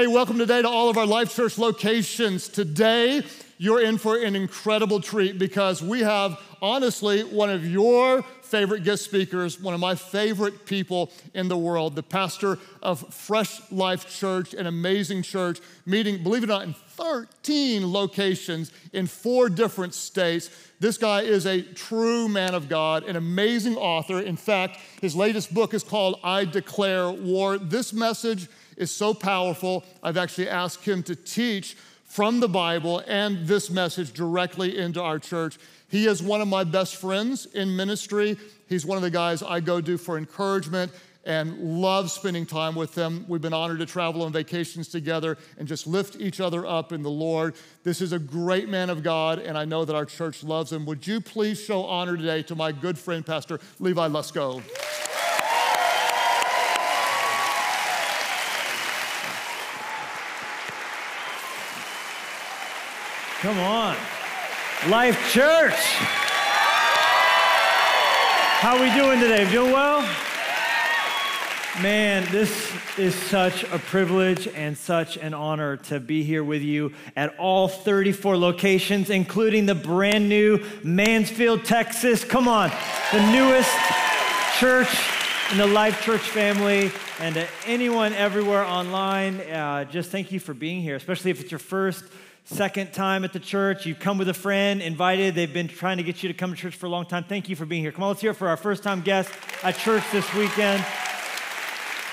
Hey, welcome today to all of our Life Church locations. Today, you're in for an incredible treat because we have, honestly, one of your favorite guest speakers, one of my favorite people in the world, the pastor of Fresh Life Church, an amazing church, meeting, believe it or not, in 13 locations in four different states. This guy is a true man of God, an amazing author. In fact, his latest book is called I Declare War. This message is so powerful. I've actually asked him to teach from the Bible and this message directly into our church. He is one of my best friends in ministry. He's one of the guys I go to for encouragement and love spending time with them. We've been honored to travel on vacations together and just lift each other up in the Lord. This is a great man of God, and I know that our church loves him. Would you please show honor today to my good friend, Pastor Levi Lusko? Come on. Life Church. How are we doing today? Doing well? Man, this is such a privilege and such an honor to be here with you at all 34 locations, including the brand new Mansfield, Texas. Come on, the newest church in the Life Church family. And to anyone everywhere online, uh, just thank you for being here, especially if it's your first second time at the church. You've come with a friend, invited. They've been trying to get you to come to church for a long time. Thank you for being here. Come on, let's hear for our first time guest at church this weekend.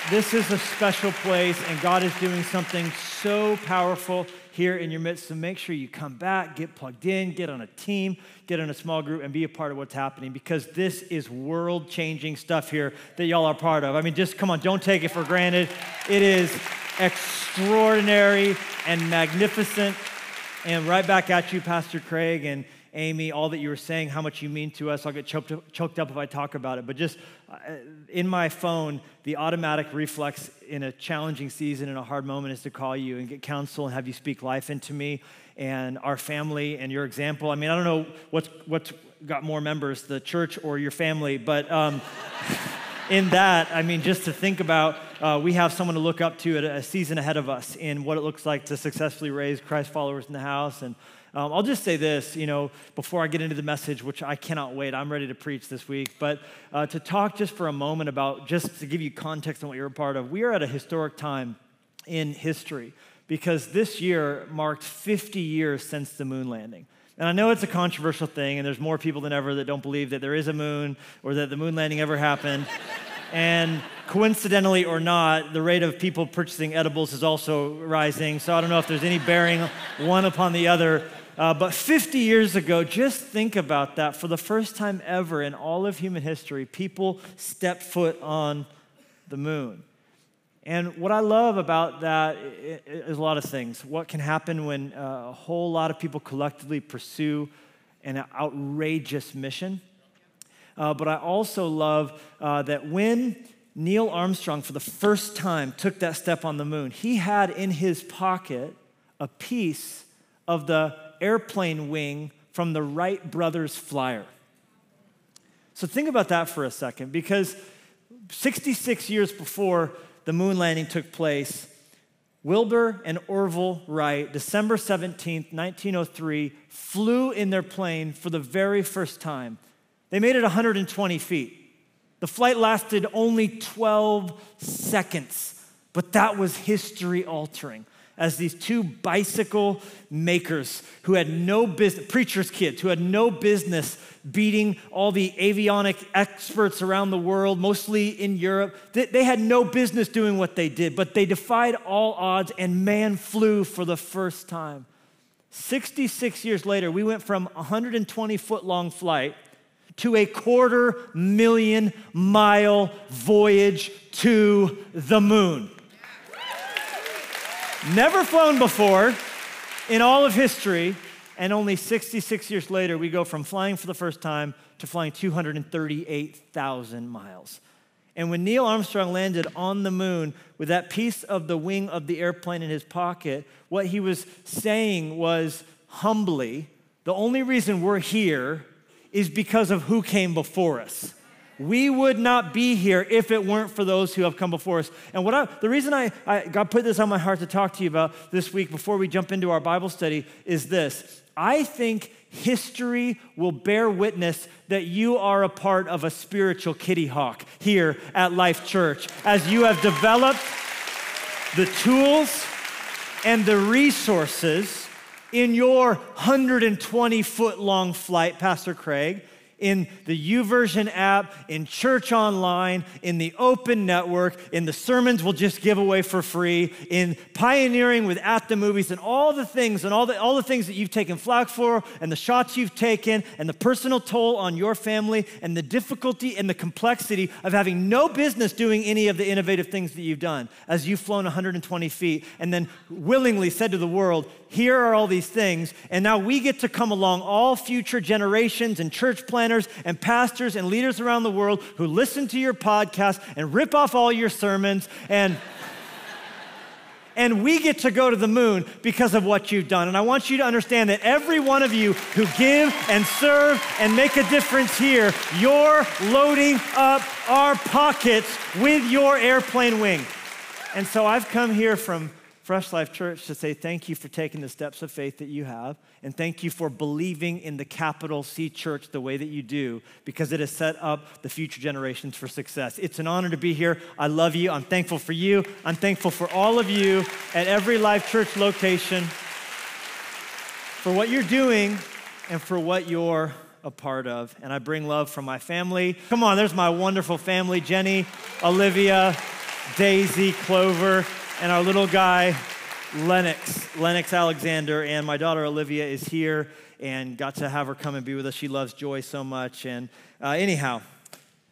This is a special place, and God is doing something so powerful here in your midst. So make sure you come back, get plugged in, get on a team, get in a small group, and be a part of what's happening because this is world changing stuff here that y'all are part of. I mean, just come on, don't take it for granted. It is extraordinary and magnificent and right back at you, Pastor Craig and Amy, all that you were saying, how much you mean to us. I'll get choked up, choked up if I talk about it. But just uh, in my phone, the automatic reflex in a challenging season, and a hard moment, is to call you and get counsel and have you speak life into me and our family and your example. I mean, I don't know what's, what's got more members, the church or your family, but. Um, in that, I mean, just to think about, uh, we have someone to look up to at a season ahead of us in what it looks like to successfully raise Christ followers in the house. And um, I'll just say this, you know, before I get into the message, which I cannot wait. I'm ready to preach this week. But uh, to talk just for a moment about, just to give you context on what you're a part of, we are at a historic time in history because this year marked 50 years since the moon landing. And I know it's a controversial thing, and there's more people than ever that don't believe that there is a moon or that the moon landing ever happened. and coincidentally or not, the rate of people purchasing edibles is also rising. So I don't know if there's any bearing one upon the other. Uh, but 50 years ago, just think about that. For the first time ever in all of human history, people stepped foot on the moon. And what I love about that is a lot of things. What can happen when uh, a whole lot of people collectively pursue an outrageous mission. Uh, but I also love uh, that when Neil Armstrong, for the first time, took that step on the moon, he had in his pocket a piece of the airplane wing from the Wright brothers flyer. So think about that for a second, because 66 years before the moon landing took place, Wilbur and Orville Wright, December 17th, 1903, flew in their plane for the very first time. They made it 120 feet. The flight lasted only 12 seconds, but that was history altering as these two bicycle makers who had no business, preacher's kids, who had no business beating all the avionic experts around the world, mostly in Europe. They, they had no business doing what they did, but they defied all odds and man flew for the first time. 66 years later, we went from 120 foot long flight to a quarter million mile voyage to the moon. Never flown before in all of history, and only 66 years later, we go from flying for the first time to flying 238,000 miles. And when Neil Armstrong landed on the moon with that piece of the wing of the airplane in his pocket, what he was saying was humbly, the only reason we're here is because of who came before us. We would not be here if it weren't for those who have come before us. And what I, the reason I, I God put this on my heart to talk to you about this week before we jump into our Bible study is this. I think history will bear witness that you are a part of a spiritual kitty hawk here at Life Church as you have developed the tools and the resources in your 120 foot long flight, Pastor Craig in the YouVersion app, in church online, in the open network, in the sermons we'll just give away for free, in pioneering with at the movies, and all the things and all the, all the things that you've taken flack for, and the shots you've taken, and the personal toll on your family, and the difficulty and the complexity of having no business doing any of the innovative things that you've done as you've flown 120 feet and then willingly said to the world, Here are all these things, and now we get to come along, all future generations and church planners planners and pastors and leaders around the world who listen to your podcast and rip off all your sermons and and we get to go to the moon because of what you've done. And I want you to understand that every one of you who give and serve and make a difference here, you're loading up our pockets with your airplane wing. And so I've come here from Fresh Life Church to say thank you for taking the steps of faith that you have, and thank you for believing in the capital C church the way that you do, because it has set up the future generations for success. It's an honor to be here. I love you. I'm thankful for you. I'm thankful for all of you at every Life Church location for what you're doing and for what you're a part of. And I bring love from my family. Come on, there's my wonderful family Jenny, Olivia, Daisy, Clover and our little guy, Lennox, Lennox Alexander, and my daughter Olivia is here and got to have her come and be with us. She loves joy so much. And uh, anyhow,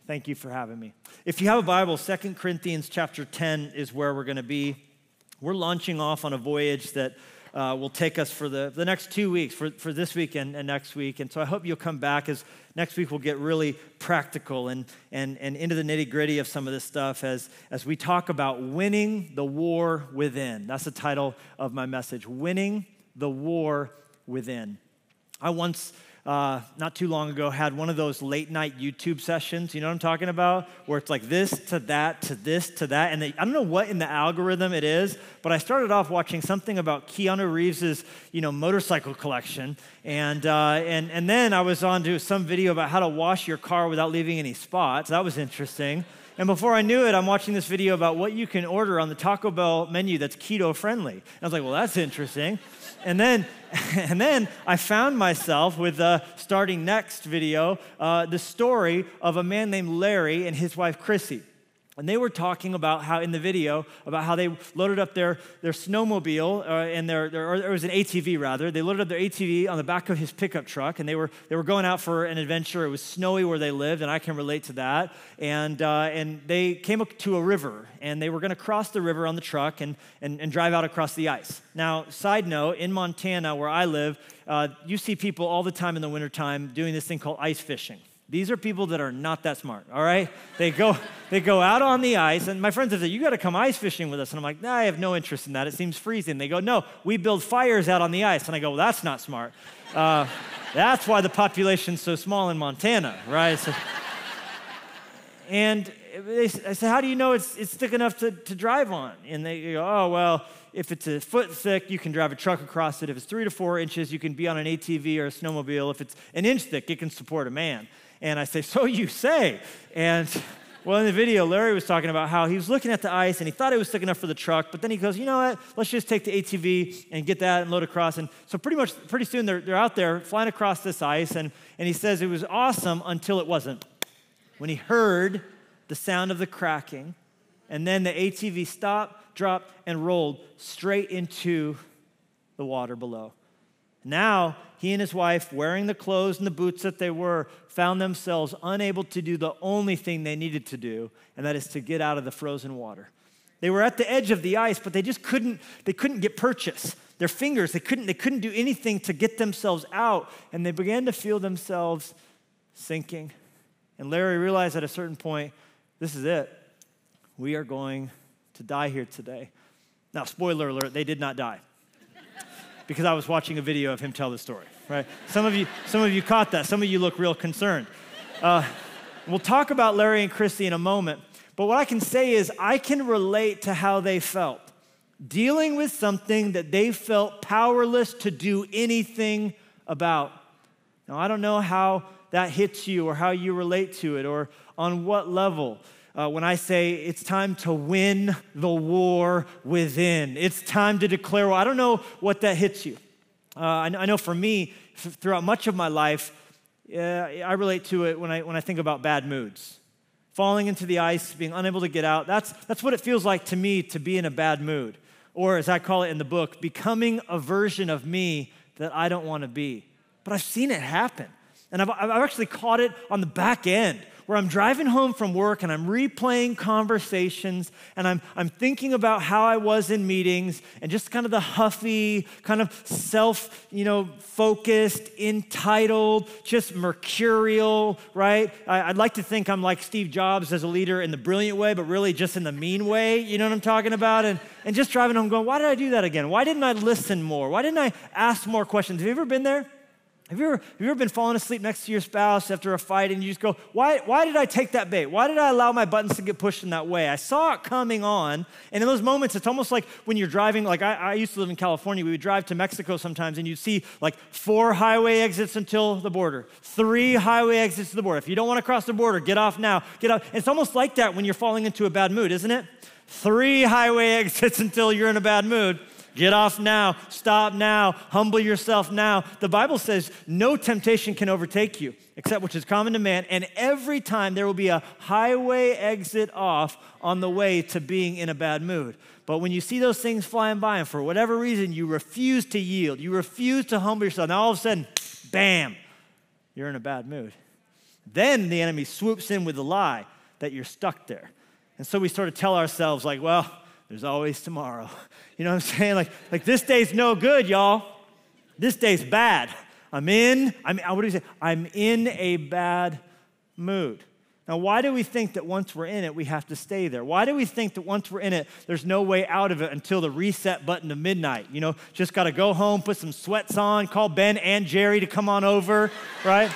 thank you for having me. If you have a Bible, Second Corinthians chapter 10 is where we're going to be. We're launching off on a voyage that uh, will take us for the, the next two weeks, for, for this week and, and next week. And so I hope you'll come back as next week we'll get really practical and, and, and into the nitty gritty of some of this stuff as, as we talk about winning the war within. That's the title of my message Winning the War Within. I once uh, not too long ago had one of those late night YouTube sessions. You know what I'm talking about? Where it's like this to that to this to that. And they, I don't know what in the algorithm it is, but I started off watching something about Keanu Reeves's you know motorcycle collection, and uh, and and then I was on to some video about how to wash your car without leaving any spots. That was interesting. And before I knew it, I'm watching this video about what you can order on the Taco Bell menu that's keto friendly. And I was like, well, that's interesting. And then, and then I found myself with uh, starting next video, uh, the story of a man named Larry and his wife Chrissy. And they were talking about how, in the video, about how they loaded up their, their snowmobile, uh, and their, their, or it was an ATV rather. They loaded up their ATV on the back of his pickup truck, and they were, they were going out for an adventure. It was snowy where they lived, and I can relate to that. And, uh, and they came up to a river, and they were going to cross the river on the truck and, and, and drive out across the ice. Now, side note, in Montana, where I live, uh, you see people all the time in the wintertime doing this thing called ice fishing. These are people that are not that smart, all right? They go, they go out on the ice, and my friends have said, You gotta come ice fishing with us. And I'm like, Nah, I have no interest in that. It seems freezing. They go, No, we build fires out on the ice. And I go, Well, that's not smart. Uh, that's why the population's so small in Montana, right? So, and they, I said, How do you know it's, it's thick enough to, to drive on? And they go, Oh, well, if it's a foot thick, you can drive a truck across it. If it's three to four inches, you can be on an ATV or a snowmobile. If it's an inch thick, it can support a man. And I say, So you say. And well, in the video, Larry was talking about how he was looking at the ice and he thought it was thick enough for the truck, but then he goes, you know what? Let's just take the ATV and get that and load across. And so pretty much, pretty soon they're, they're out there flying across this ice. And, and he says it was awesome until it wasn't. When he heard the sound of the cracking, and then the ATV stopped, dropped, and rolled straight into the water below. Now, he and his wife, wearing the clothes and the boots that they were, found themselves unable to do the only thing they needed to do, and that is to get out of the frozen water. They were at the edge of the ice, but they just couldn't, they couldn't get purchase. Their fingers, they couldn't, they couldn't do anything to get themselves out, and they began to feel themselves sinking. And Larry realized at a certain point, this is it. We are going to die here today. Now, spoiler alert, they did not die because I was watching a video of him tell the story, right? Some of you, some of you caught that. Some of you look real concerned. Uh, We'll talk about Larry and Christy in a moment. But what I can say is, I can relate to how they felt dealing with something that they felt powerless to do anything about. Now, I don't know how that hits you or how you relate to it or on what level. Uh, when I say it's time to win the war within, it's time to declare, well, I don't know what that hits you. Uh, I, know for me, f- throughout much of my life, uh, I relate to it when I, when I think about bad moods. Falling into the ice, being unable to get out, that's, that's what it feels like to me to be in a bad mood. Or, as I call it in the book, becoming a version of me that I don't want to be. But I've seen it happen. And I've, I've actually caught it on the back end where I'm driving home from work and I'm replaying conversations and I'm, I'm thinking about how I was in meetings and just kind of the huffy, kind of self, you know, focused, entitled, just mercurial, right? I, would like to think I'm like Steve Jobs as a leader in the brilliant way, but really just in the mean way. You know what I'm talking about? And, and just driving home going, why did I do that again? Why didn't I listen more? Why didn't I ask more questions? Have you ever been there? Have you, ever, have you ever been falling asleep next to your spouse after a fight and you just go, why, why did I take that bait? Why did I allow my buttons to get pushed in that way? I saw it coming on. And in those moments, it's almost like when you're driving, like I, I used to live in California, we would drive to Mexico sometimes and you'd see like four highway exits until the border, three highway exits to the border. If you don't want to cross the border, get off now, get off. It's almost like that when you're falling into a bad mood, isn't it? Three highway exits until you're in a bad mood. Get off now. Stop now. Humble yourself now. The Bible says no temptation can overtake you except which is common to man. And every time there will be a highway exit off on the way to being in a bad mood. But when you see those things flying by and for whatever reason you refuse to yield, you refuse to humble yourself, now all of a sudden, bam, you're in a bad mood. Then the enemy swoops in with the lie that you're stuck there. And so we sort of tell ourselves, like, well, there's always tomorrow. You know what I'm saying? Like, like this day's no good, y'all. This day's bad. I'm in, I'm, what do you say? I'm in a bad mood. Now, why do we think that once we're in it, we have to stay there? Why do we think that once we're in it, there's no way out of it until the reset button of midnight? You know, just got to go home, put some sweats on, call Ben and Jerry to come on over, right?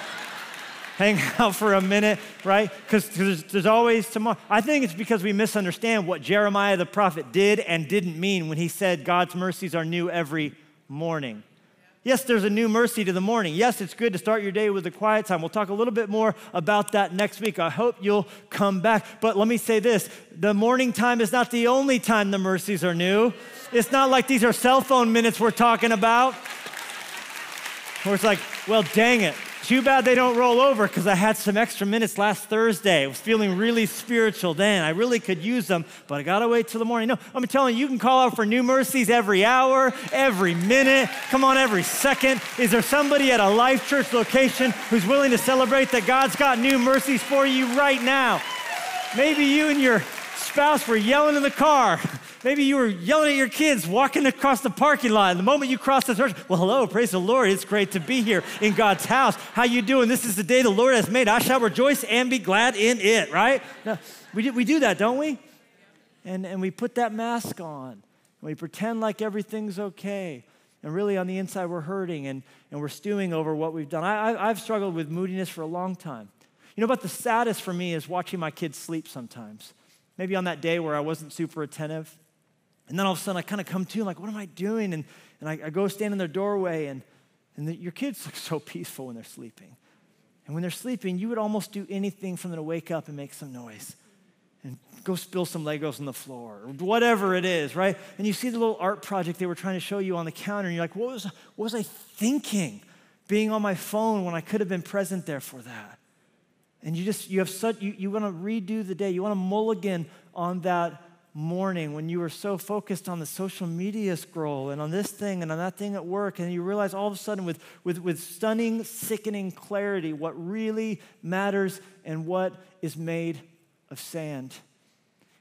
Hang out for a minute, right? Because there's, there's always tomorrow. I think it's because we misunderstand what Jeremiah the prophet did and didn't mean when he said God's mercies are new every morning. Yes, there's a new mercy to the morning. Yes, it's good to start your day with a quiet time. We'll talk a little bit more about that next week. I hope you'll come back. But let me say this the morning time is not the only time the mercies are new. It's not like these are cell phone minutes we're talking about. Where it's like, well, dang it. Too bad they don't roll over because I had some extra minutes last Thursday. I was feeling really spiritual then. I really could use them, but I got to wait till the morning. No, I'm telling you, you can call out for new mercies every hour, every minute, come on, every second. Is there somebody at a Life Church location who's willing to celebrate that God's got new mercies for you right now? Maybe you and your spouse were yelling in the car. Maybe you were yelling at your kids walking across the parking lot. The moment you cross the threshold, well, hello, praise the Lord. It's great to be here in God's house. How you doing? This is the day the Lord has made. I shall rejoice and be glad in it, right? We do, we do that, don't we? And, and we put that mask on. And we pretend like everything's okay. And really, on the inside, we're hurting and, and we're stewing over what we've done. I, I, I've struggled with moodiness for a long time. You know, but the saddest for me is watching my kids sleep sometimes. Maybe on that day where I wasn't super attentive. And then all of a sudden, I kind of come to, I'm like, what am I doing? And, and I, I go stand in their doorway, and, and the, your kids look so peaceful when they're sleeping. And when they're sleeping, you would almost do anything for them to wake up and make some noise and go spill some Legos on the floor or whatever it is, right? And you see the little art project they were trying to show you on the counter, and you're like, what was, what was I thinking being on my phone when I could have been present there for that? And you just, you have such, you, you want to redo the day. You want to mulligan on that morning when you were so focused on the social media scroll and on this thing and on that thing at work, and you realize all of a sudden, with, with, with stunning, sickening clarity, what really matters and what is made of sand.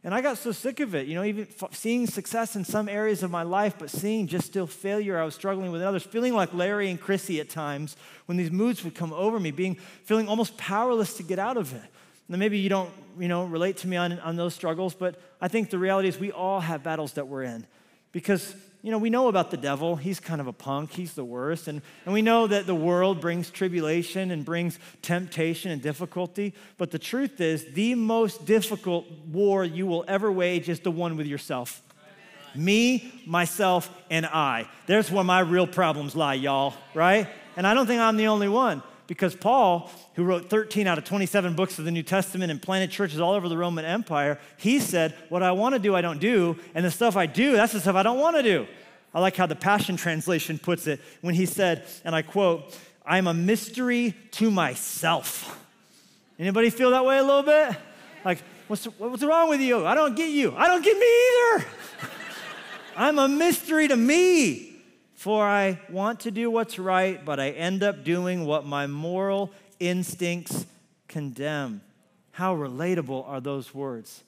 And I got so sick of it, you know, even f- seeing success in some areas of my life, but seeing just still failure I was struggling with others, feeling like Larry and Chrissy at times when these moods would come over me, being feeling almost powerless to get out of it. Maybe you don't, you know, relate to me on, on those struggles, but I think the reality is we all have battles that we're in. Because you know, we know about the devil. He's kind of a punk, he's the worst. And, and we know that the world brings tribulation and brings temptation and difficulty. But the truth is, the most difficult war you will ever wage is the one with yourself. Me, myself, and I. There's where my real problems lie, y'all, right? And I don't think I'm the only one because Paul, who wrote 13 out of 27 books of the New Testament and planted churches all over the Roman Empire, he said, What I want to do, I don't do, and the stuff I do, that's the stuff I don't want to do. I like how the Passion Translation puts it when he said, and I quote, I'm a mystery to myself. Anybody feel that way a little bit? Like, what's, what's wrong with you? I don't get you. I don't get me either. I'm a mystery to me. For I want to do what's right, but I end up doing what my moral instincts condemn. How relatable are those words?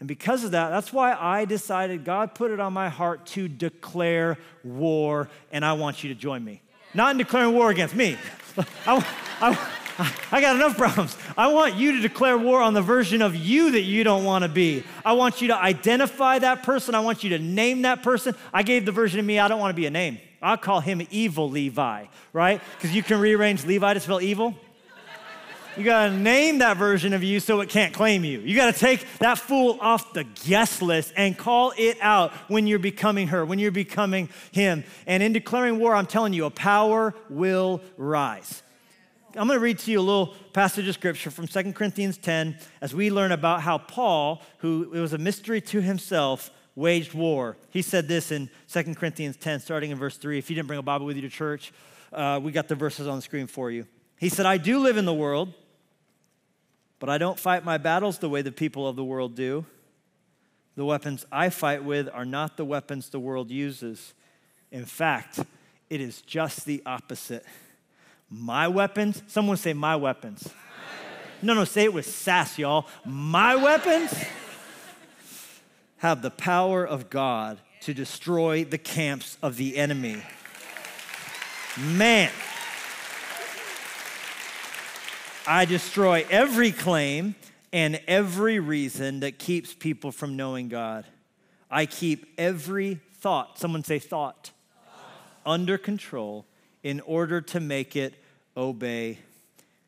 And because of that, that's why I decided God put it on my heart to declare war, and I want you to join me. Not in declaring war against me. I, I, I got enough problems. I want you to declare war on the version of you that you don't want to be. I want you to identify that person. I want you to name that person. I gave the version of me, I don't want to be a name. I'll call him evil Levi, right? Because you can rearrange Levi to spell evil. You gotta name that version of you so it can't claim you. You gotta take that fool off the guest list and call it out when you're becoming her, when you're becoming him. And in declaring war, I'm telling you, a power will rise. I'm gonna read to you a little passage of scripture from 2 Corinthians 10 as we learn about how Paul, who it was a mystery to himself, waged war. He said this in 2 Corinthians 10, starting in verse 3. If you didn't bring a Bible with you to church, uh, we got the verses on the screen for you. He said, I do live in the world, but I don't fight my battles the way the people of the world do. The weapons I fight with are not the weapons the world uses. In fact, it is just the opposite. My weapons, someone say, my weapons. No, no, say it with sass, y'all. My weapons have the power of God to destroy the camps of the enemy. Man, I destroy every claim and every reason that keeps people from knowing God. I keep every thought, someone say thought, under control in order to make it obey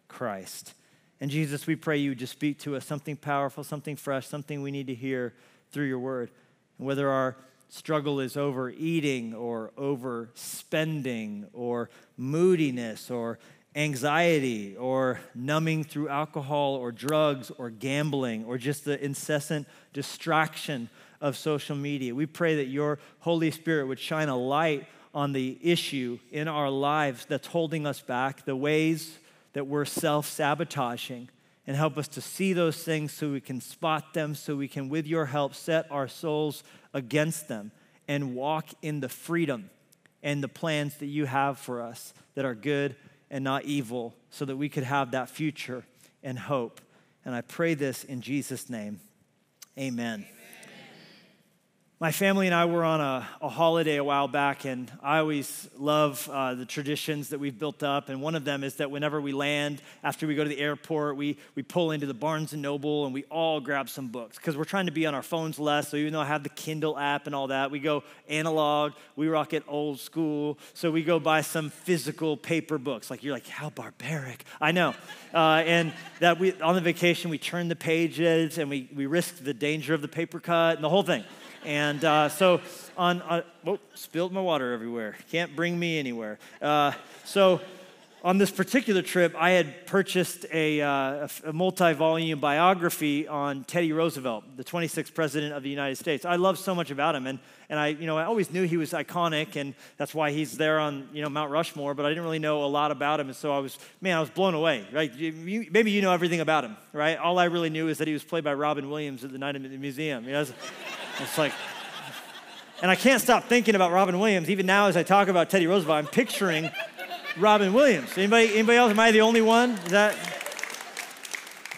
Christ. And Jesus, we pray you just speak to us something powerful, something fresh, something we need to hear through your word. And whether our struggle is over eating or over spending or moodiness or anxiety or numbing through alcohol or drugs or gambling or just the incessant distraction of social media. We pray that your Holy Spirit would shine a light on the issue in our lives that's holding us back, the ways that we're self sabotaging, and help us to see those things so we can spot them, so we can, with your help, set our souls against them and walk in the freedom and the plans that you have for us that are good and not evil, so that we could have that future and hope. And I pray this in Jesus' name. Amen. My family and I were on a, a, holiday a while back, and I always love uh, the traditions that we've built up. And one of them is that whenever we land, after we go to the airport, we, we pull into the Barnes and Noble and we all grab some books because we're trying to be on our phones less. So even though I have the Kindle app and all that, we go analog. We rock it old school. So we go buy some physical paper books. Like you're like, how barbaric! I know. Uh, and that we on the vacation we turn the pages and we we risk the danger of the paper cut and the whole thing. And uh, so on, uh, spilled my water everywhere. Can't bring me anywhere. Uh, so on this particular trip, I had purchased a, uh, a multi-volume biography on Teddy Roosevelt, the 26th president of the United States. I love so much about him, and, and I, you know, I always knew he was iconic, and that's why he's there on, you know, Mount Rushmore. But I didn't really know a lot about him, and so I was, man, I was blown away. Right? You, maybe you know everything about him, right? All I really knew is that he was played by Robin Williams at the night of the museum. You know, it's like, and I can't stop thinking about Robin Williams. Even now, as I talk about Teddy Roosevelt, I'm picturing Robin Williams. Anybody, anybody else? Am I the only one? Is that?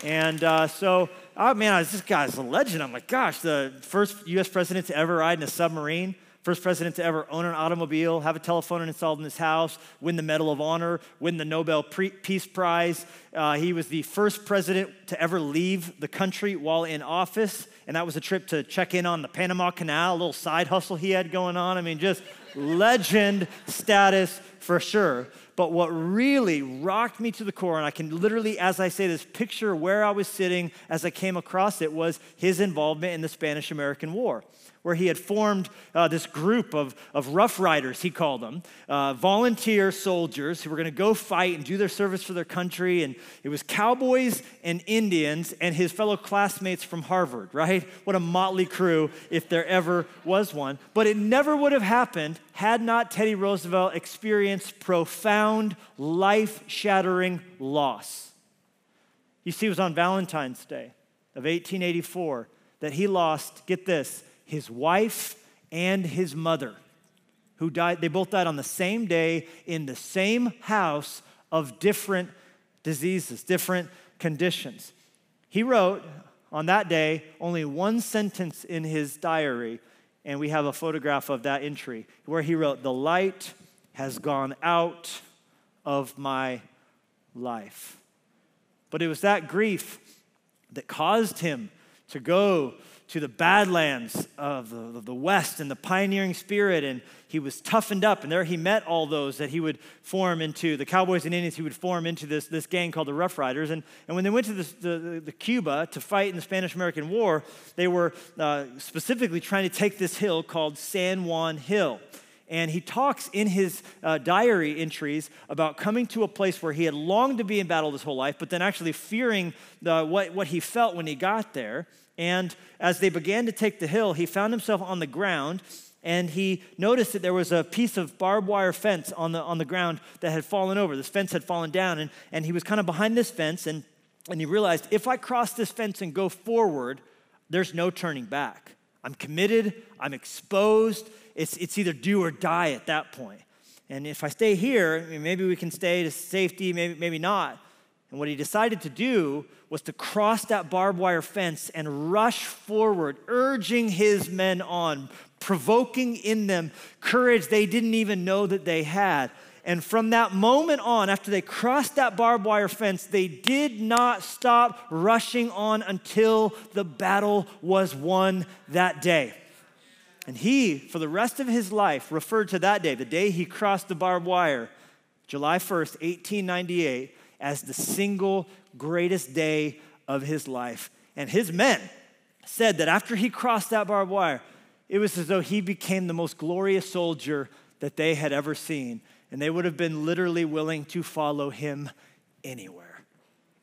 And uh, so, oh man, this guy's a legend. I'm like, gosh, the first U.S. president to ever ride in a submarine First president to ever own an automobile, have a telephone installed in his house, win the Medal of Honor, win the Nobel Peace Prize. Uh, he was the first president to ever leave the country while in office and that was a trip to check in on the Panama Canal, a little side hustle he had going on. I mean, just legend status for sure. But what really rocked me to the core, and I can literally, as I say this, picture where I was sitting as I came across it, was his involvement in the Spanish American War where he had formed uh, this group of, of rough riders, he called them, uh, volunteer soldiers who were going to go fight and do their service for their country. And it was cowboys and Indians and his fellow classmates from Harvard, right? What a motley crew, if there ever was one. But it never would have happened had not Teddy Roosevelt experienced profound, life shattering loss. You see, it was on Valentine's Day of 1884 that he lost, get this, his wife and his mother, who died. They both died on the same day in the same house of different diseases, different conditions. He wrote on that day only one sentence in his diary, and we have a photograph of that entry where he wrote, The light has gone out of my life. But it was that grief that caused him to go to the badlands of the, of the West and the pioneering spirit, and he was toughened up. And there he met all those that he would form into the Cowboys and Indians. He would form into this, this gang called the Rough Riders. And, and when they went to the, the, the Cuba to fight in the Spanish American War, they were uh, specifically trying to take this hill called San Juan Hill. And he talks in his uh, diary entries about coming to a place where he had longed to be in battle his whole life, but then actually fearing the, what, what he felt when he got there. And as they began to take the hill, he found himself on the ground and he noticed that there was a piece of barbed wire fence on the, on the ground that had fallen over. This fence had fallen down, and, and he was kind of behind this fence, and, and he realized if I cross this fence and go forward, there's no turning back. I'm committed, I'm exposed. It's, it's either do or die at that point. And if I stay here, maybe we can stay to safety, maybe, maybe not. And what he decided to do was to cross that barbed wire fence and rush forward, urging his men on, provoking in them courage they didn't even know that they had. And from that moment on, after they crossed that barbed wire fence, they did not stop rushing on until the battle was won that day. And he, for the rest of his life, referred to that day, the day he crossed the barbed wire, July 1st, 1898, as the single greatest day of his life. And his men said that after he crossed that barbed wire, it was as though he became the most glorious soldier that they had ever seen. And they would have been literally willing to follow him anywhere.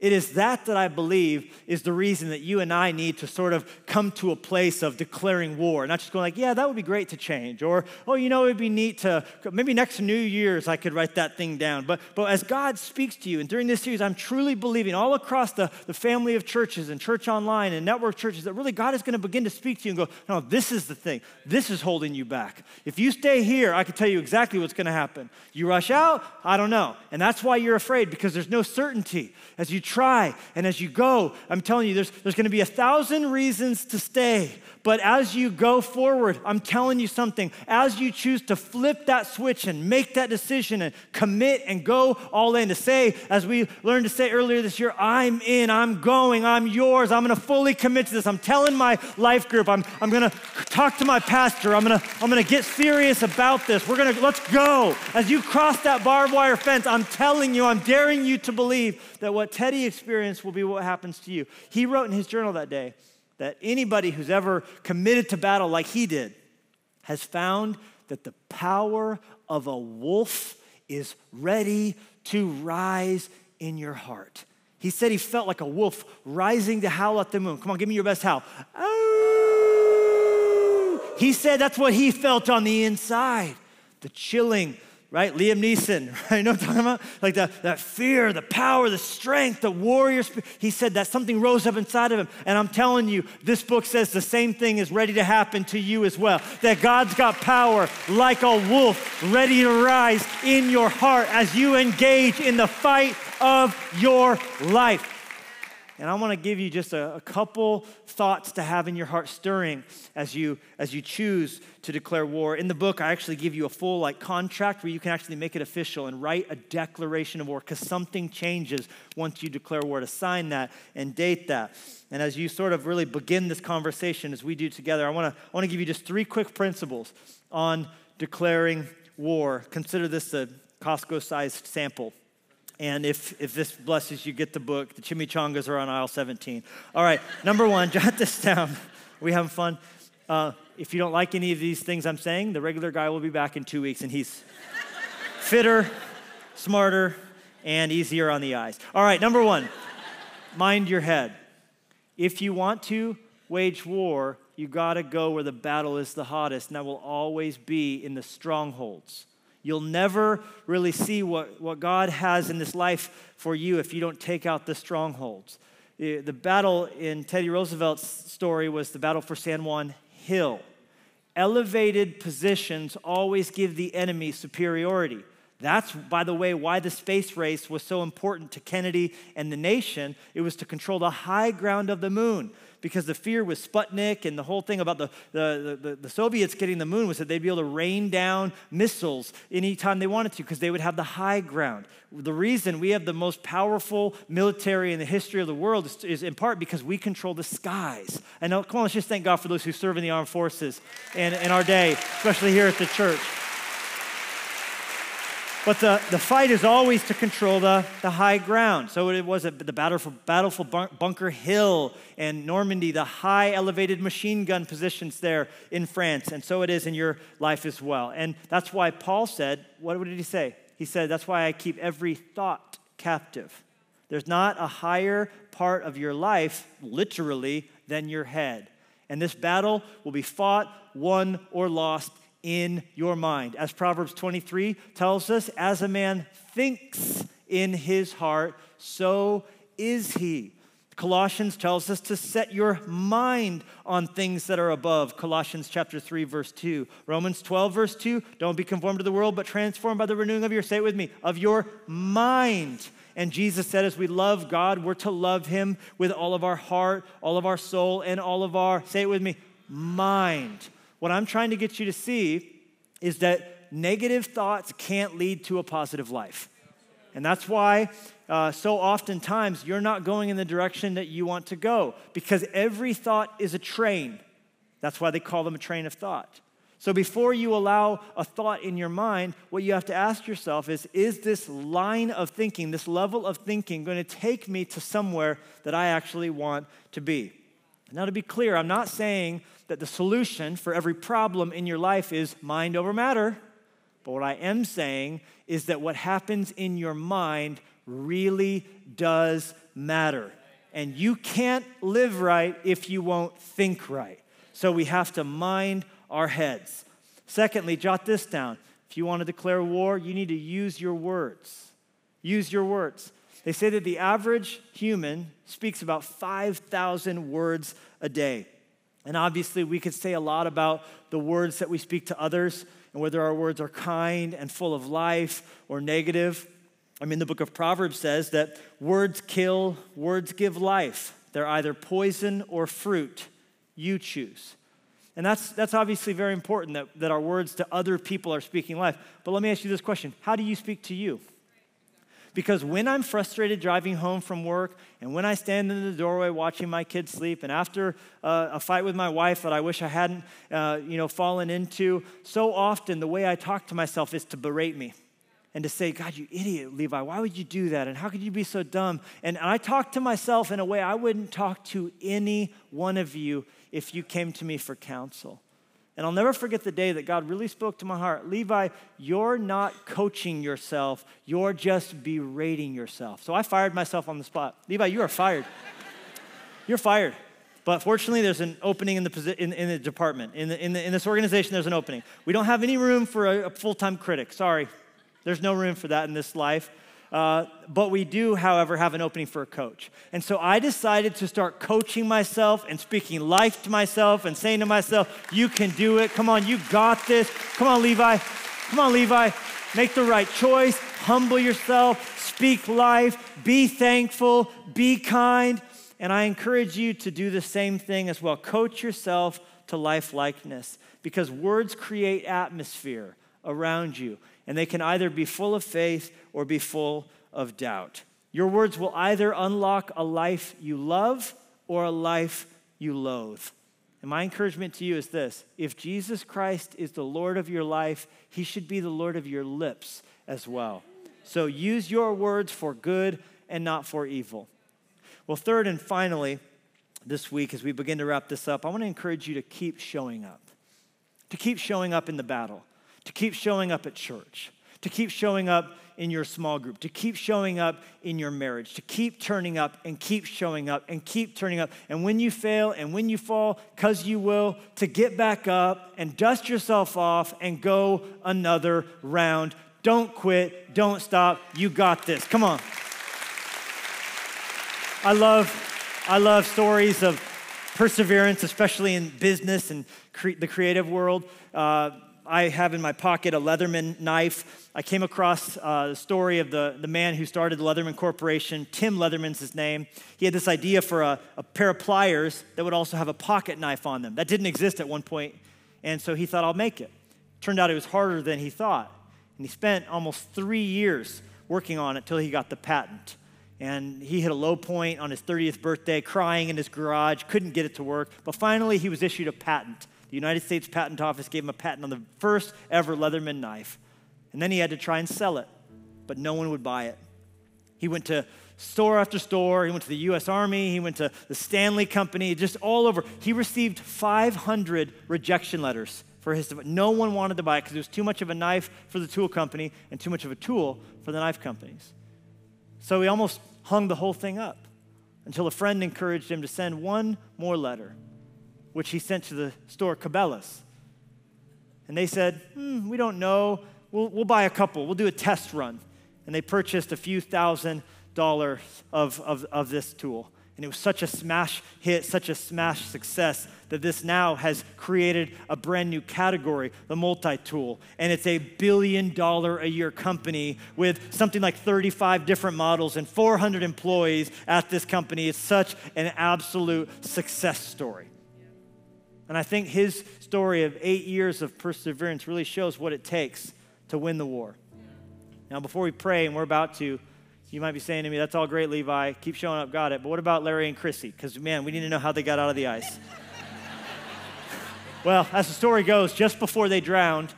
It is that that I believe is the reason that you and I need to sort of come to a place of declaring war, not just going like, yeah, that would be great to change, or oh, you know, it'd be neat to maybe next New Year's I could write that thing down. But but as God speaks to you, and during this series, I'm truly believing all across the, the family of churches and church online and network churches that really God is going to begin to speak to you and go, no, this is the thing. This is holding you back. If you stay here, I can tell you exactly what's going to happen. You rush out, I don't know. And that's why you're afraid because there's no certainty. As you try and as you go, I'm telling you, there's, there's going to be a thousand reasons to stay. But as you go forward, I'm telling you something. As you choose to flip that switch and make that decision and commit and go all in, to say, as we learned to say earlier this year, I'm in, I'm going, I'm yours, I'm gonna fully commit to this. I'm telling my life group, I'm, I'm gonna talk to my pastor, I'm gonna, I'm gonna get serious about this. We're gonna, let's go. As you cross that barbed wire fence, I'm telling you, I'm daring you to believe that what Teddy experienced will be what happens to you. He wrote in his journal that day, that anybody who's ever committed to battle like he did has found that the power of a wolf is ready to rise in your heart. He said he felt like a wolf rising to howl at the moon. Come on, give me your best howl. Oh! He said that's what he felt on the inside. The chilling right? Liam Neeson, right? You know what I'm talking about? Like the, that fear, the power, the strength, the warrior spirit. He said that something rose up inside of him. And I'm telling you, this book says the same thing is ready to happen to you as well. That God's got power like a wolf ready to rise in your heart as you engage in the fight of your life. And I want to give you just a, a, couple thoughts to have in your heart stirring as you as you choose to declare war. In the book, I actually give you a full like contract where you can actually make it official and write a declaration of war because something changes once you declare war to sign that and date that. And as you sort of really begin this conversation as we do together, I want to I want to give you just three quick principles on declaring war. Consider this a Costco-sized sample. And if, if this blesses you, get the book. The chimichangas are on aisle 17. All right, number one, jot this down. We having fun? Uh, if you don't like any of these things I'm saying, the regular guy will be back in two weeks and he's fitter, smarter, and easier on the eyes. All right, number one, mind your head. If you want to wage war, you gotta go where the battle is the hottest, and that will always be in the strongholds. You'll never really see what, what God has in this life for you if you don't take out the strongholds. The battle in Teddy Roosevelt's story was the battle for San Juan Hill. Elevated positions always give the enemy superiority. That's, by the way, why the space race was so important to Kennedy and the nation. It was to control the high ground of the moon because the fear with Sputnik and the whole thing about the, the, the, the, Soviets getting the moon was that they'd be able to rain down missiles anytime they wanted to because they would have the high ground. The reason we have the most powerful military in the history of the world is, is in part because we control the skies. And now, come on, let's just thank God for those who serve in the armed forces in, in our day, especially here at the church. But the, the fight is always to control the, the high ground. So it was at the battle for, battle for Bunker Hill and Normandy, the high elevated machine gun positions there in France. And so it is in your life as well. And that's why Paul said, what did he say? He said, That's why I keep every thought captive. There's not a higher part of your life, literally, than your head. And this battle will be fought, won, or lost in your mind. As Proverbs 23 tells us, as a man thinks in his heart, so is he. Colossians tells us to set your mind on things that are above. Colossians chapter 3 verse 2. Romans 12 verse 2, don't be conformed to the world but transformed by the renewing of your say it with me, of your mind. And Jesus said as we love God, we're to love him with all of our heart, all of our soul and all of our say it with me, mind. What I'm trying to get you to see is that negative thoughts can't lead to a positive life. And that's why uh, so oftentimes you're not going in the direction that you want to go because every thought is a train. That's why they call them a train of thought. So before you allow a thought in your mind, what you have to ask yourself is Is this line of thinking, this level of thinking, going to take me to somewhere that I actually want to be? Now, to be clear, I'm not saying that the solution for every problem in your life is mind over matter. But what I am saying is that what happens in your mind really does matter. And you can't live right if you won't think right. So we have to mind our heads. Secondly, jot this down. If you want to declare war, you need to use your words. Use your words. They say that the average human speaks about 5,000 words a day. And obviously, we could say a lot about the words that we speak to others and whether our words are kind and full of life or negative. I mean, the book of Proverbs says that words kill, words give life. They're either poison or fruit. You choose. And that's, that's obviously very important that, that our words to other people are speaking life. But let me ask you this question How do you speak to you? Because when I'm frustrated driving home from work, and when I stand in the doorway watching my kids sleep, and after uh, a fight with my wife that I wish I hadn't, uh, you know, fallen into, so often the way I talk to myself is to berate me and to say, God, you idiot, Levi, why would you do that? And how could you be so dumb? And I talk to myself in a way I wouldn't talk to any one of you if you came to me for counsel. And I'll never forget the day that God really spoke to my heart Levi, you're not coaching yourself, you're just berating yourself. So I fired myself on the spot. Levi, you are fired. you're fired. But fortunately, there's an opening in the, in, in the department. In, the, in, the, in, this organization, there's an opening. We don't have any room for a, a full time critic. Sorry. There's no room for that in this life. Uh, but we do, however, have an opening for a coach. And so I decided to start coaching myself and speaking life to myself and saying to myself, You can do it. Come on, you got this. Come on, Levi. Come on, Levi. Make the right choice. Humble yourself. Speak life. Be thankful. Be kind. And I encourage you to do the same thing as well. Coach yourself to life likeness because words create atmosphere around you, and they can either be full of faith or be full of doubt. Your words will either unlock a life you love or a life you loathe. And my encouragement to you is this if Jesus Christ is the Lord of your life, he should be the Lord of your lips as well. So use your words for good and not for evil. Well, third and finally, this week, as we begin to wrap this up, I want to encourage you to keep showing up, to keep showing up in the battle, to keep showing up at church, to keep showing up in your small group, to keep showing up in your marriage, to keep turning up and keep showing up and keep turning up. And when you fail and when you fall, because you will, to get back up and dust yourself off and go another round. Don't quit, don't stop. You got this. Come on. I love, I love stories of perseverance, especially in business and cre- the creative world. Uh, I have in my pocket a Leatherman knife. I came across uh, the story of the, the man who started the Leatherman Corporation. Tim Leatherman's his name. He had this idea for a, a pair of pliers that would also have a pocket knife on them. That didn't exist at one point, and so he thought, I'll make it. Turned out it was harder than he thought. And he spent almost three years working on it till he got the patent. And he hit a low point on his 30th birthday, crying in his garage, couldn't get it to work. But finally, he was issued a patent. The United States Patent Office gave him a patent on the first ever Leatherman knife. And then he had to try and sell it, but no one would buy it. He went to store after store. He went to the US Army. He went to the Stanley Company, just all over. He received 500 rejection letters for his. No one wanted to buy it because it was too much of a knife for the tool company and too much of a tool for the knife companies. So he almost hung the whole thing up until a friend encouraged him to send one more letter which he sent to the store Cabela's. And they said, hmm, We don't know. We'll, we'll buy a couple. We'll do a test run. And they purchased a few thousand dollars of, of, of this tool. And it was such a smash hit, such a smash success that this now has created a brand new category, the multi tool. And it's a billion dollar a year company with something like 35 different models and 400 employees at this company. It's such an absolute success story. And I think his story of eight years of perseverance really shows what it takes to win the war. Now, before we pray, and we're about to, you might be saying to me, that's all great, Levi. Keep showing up, got it. But what about Larry and Chrissy? Because, man, we need to know how they got out of the ice. well, as the story goes, just before they drowned,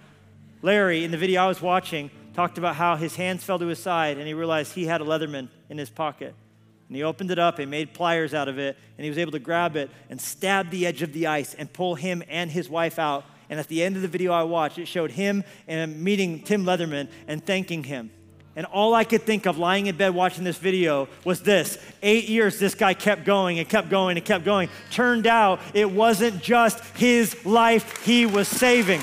Larry, in the video I was watching, talked about how his hands fell to his side and he realized he had a Leatherman in his pocket. And he opened it up and made pliers out of it, and he was able to grab it and stab the edge of the ice and pull him and his wife out. And at the end of the video I watched, it showed him and meeting Tim Leatherman and thanking him. And all I could think of lying in bed watching this video was this eight years, this guy kept going and kept going and kept going. Turned out it wasn't just his life he was saving.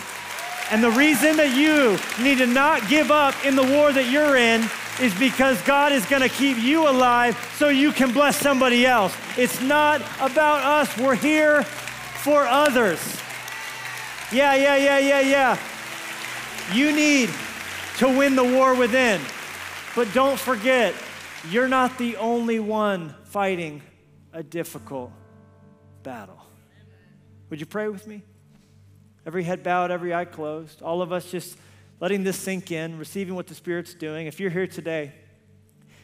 And the reason that you need to not give up in the war that you're in is because God is going to keep you alive so you can bless somebody else. It's not about us, we're here for others. Yeah, yeah, yeah, yeah, yeah. You need to win the war within. But don't forget, you're not the only one fighting a difficult battle. Would you pray with me? Every head bowed, every eye closed. All of us just letting this sink in, receiving what the Spirit's doing. If you're here today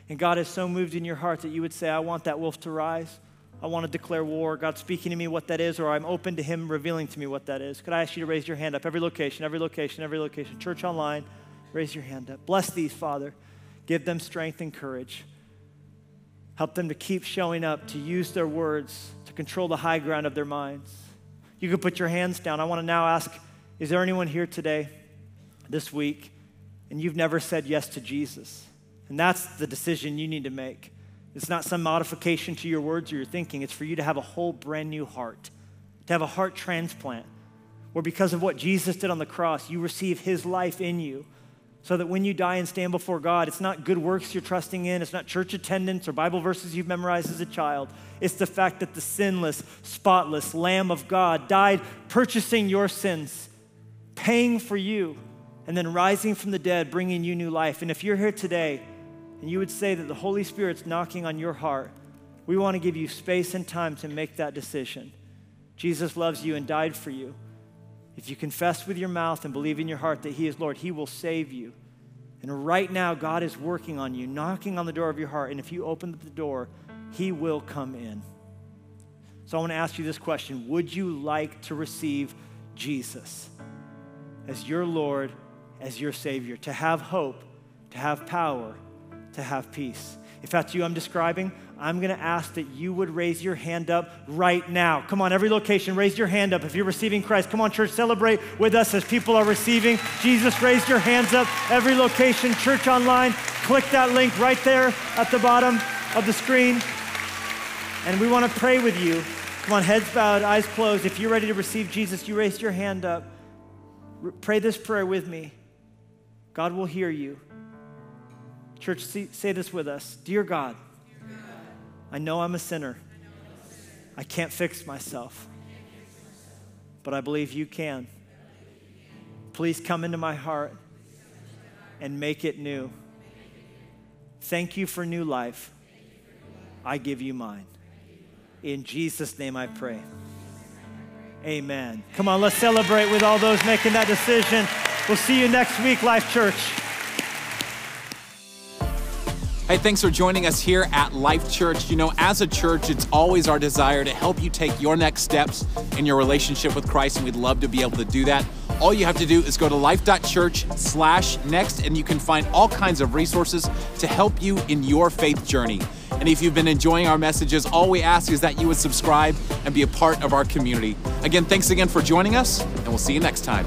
and God is so moved in your heart that you would say, I want that wolf to rise. I want to declare war. God speaking to me what that is, or I'm open to Him revealing to me what that is. Could I ask you to raise your hand up? Every location, every location, every location. Church online, raise your hand up. Bless these, Father. Give them strength and courage. Help them to keep showing up, to use their words, to control the high ground of their minds. You can put your hands down. I want to now ask is there anyone here today this week and you've never said yes to Jesus. And that's the decision you need to make. It's not some modification to your words or your thinking, it's for you to have a whole brand new heart, to have a heart transplant, where because of what Jesus did on the cross, you receive his life in you. So that when you die and stand before God, it's not good works you're trusting in, it's not church attendance or Bible verses you've memorized as a child. It's the fact that the sinless, spotless Lamb of God died purchasing your sins, paying for you and then rising from the dead, bringing you new life. And if you're here today and you would say that the Holy Spirit's knocking on your heart, we want to give you space and time to make that decision. Jesus loves you and died for you. If you confess with your mouth and believe in your heart that He is Lord, He will save you. And right now, God is working on you, knocking on the door of your heart. And if you open the door, He will come in. So I want to ask you this question Would you like to receive Jesus as your Lord, as your Savior, to have hope, to have power, to have peace? If that's you I'm describing, I'm going to ask that you would raise your hand up right now. Come on, every location, raise your hand up if you're receiving Christ. Come on, church, celebrate with us as people are receiving Jesus. Raise your hands up. Every location, church online, click that link right there at the bottom of the screen. And we want to pray with you. Come on, heads bowed, eyes closed. If you're ready to receive Jesus, you raise your hand up. Pray this prayer with me. God will hear you. Church, say this with us Dear God, I know I'm a sinner. I can't fix myself, but I believe you can. Please come into my heart and make it new. Thank you for new life. I give you mine. In Jesus' name I pray. Amen. Come on, let's celebrate with all those making that decision. We'll see you next week, Life Church. Hey, thanks for joining us here at Life Church. You know, as a church, it's always our desire to help you take your next steps in your relationship with Christ, and we'd love to be able to do that. All you have to do is go to life.church slash next, and you can find all kinds of resources to help you in your faith journey. And if you've been enjoying our messages, all we ask is that you would subscribe and be a part of our community. Again, thanks again for joining us, and we'll see you next time.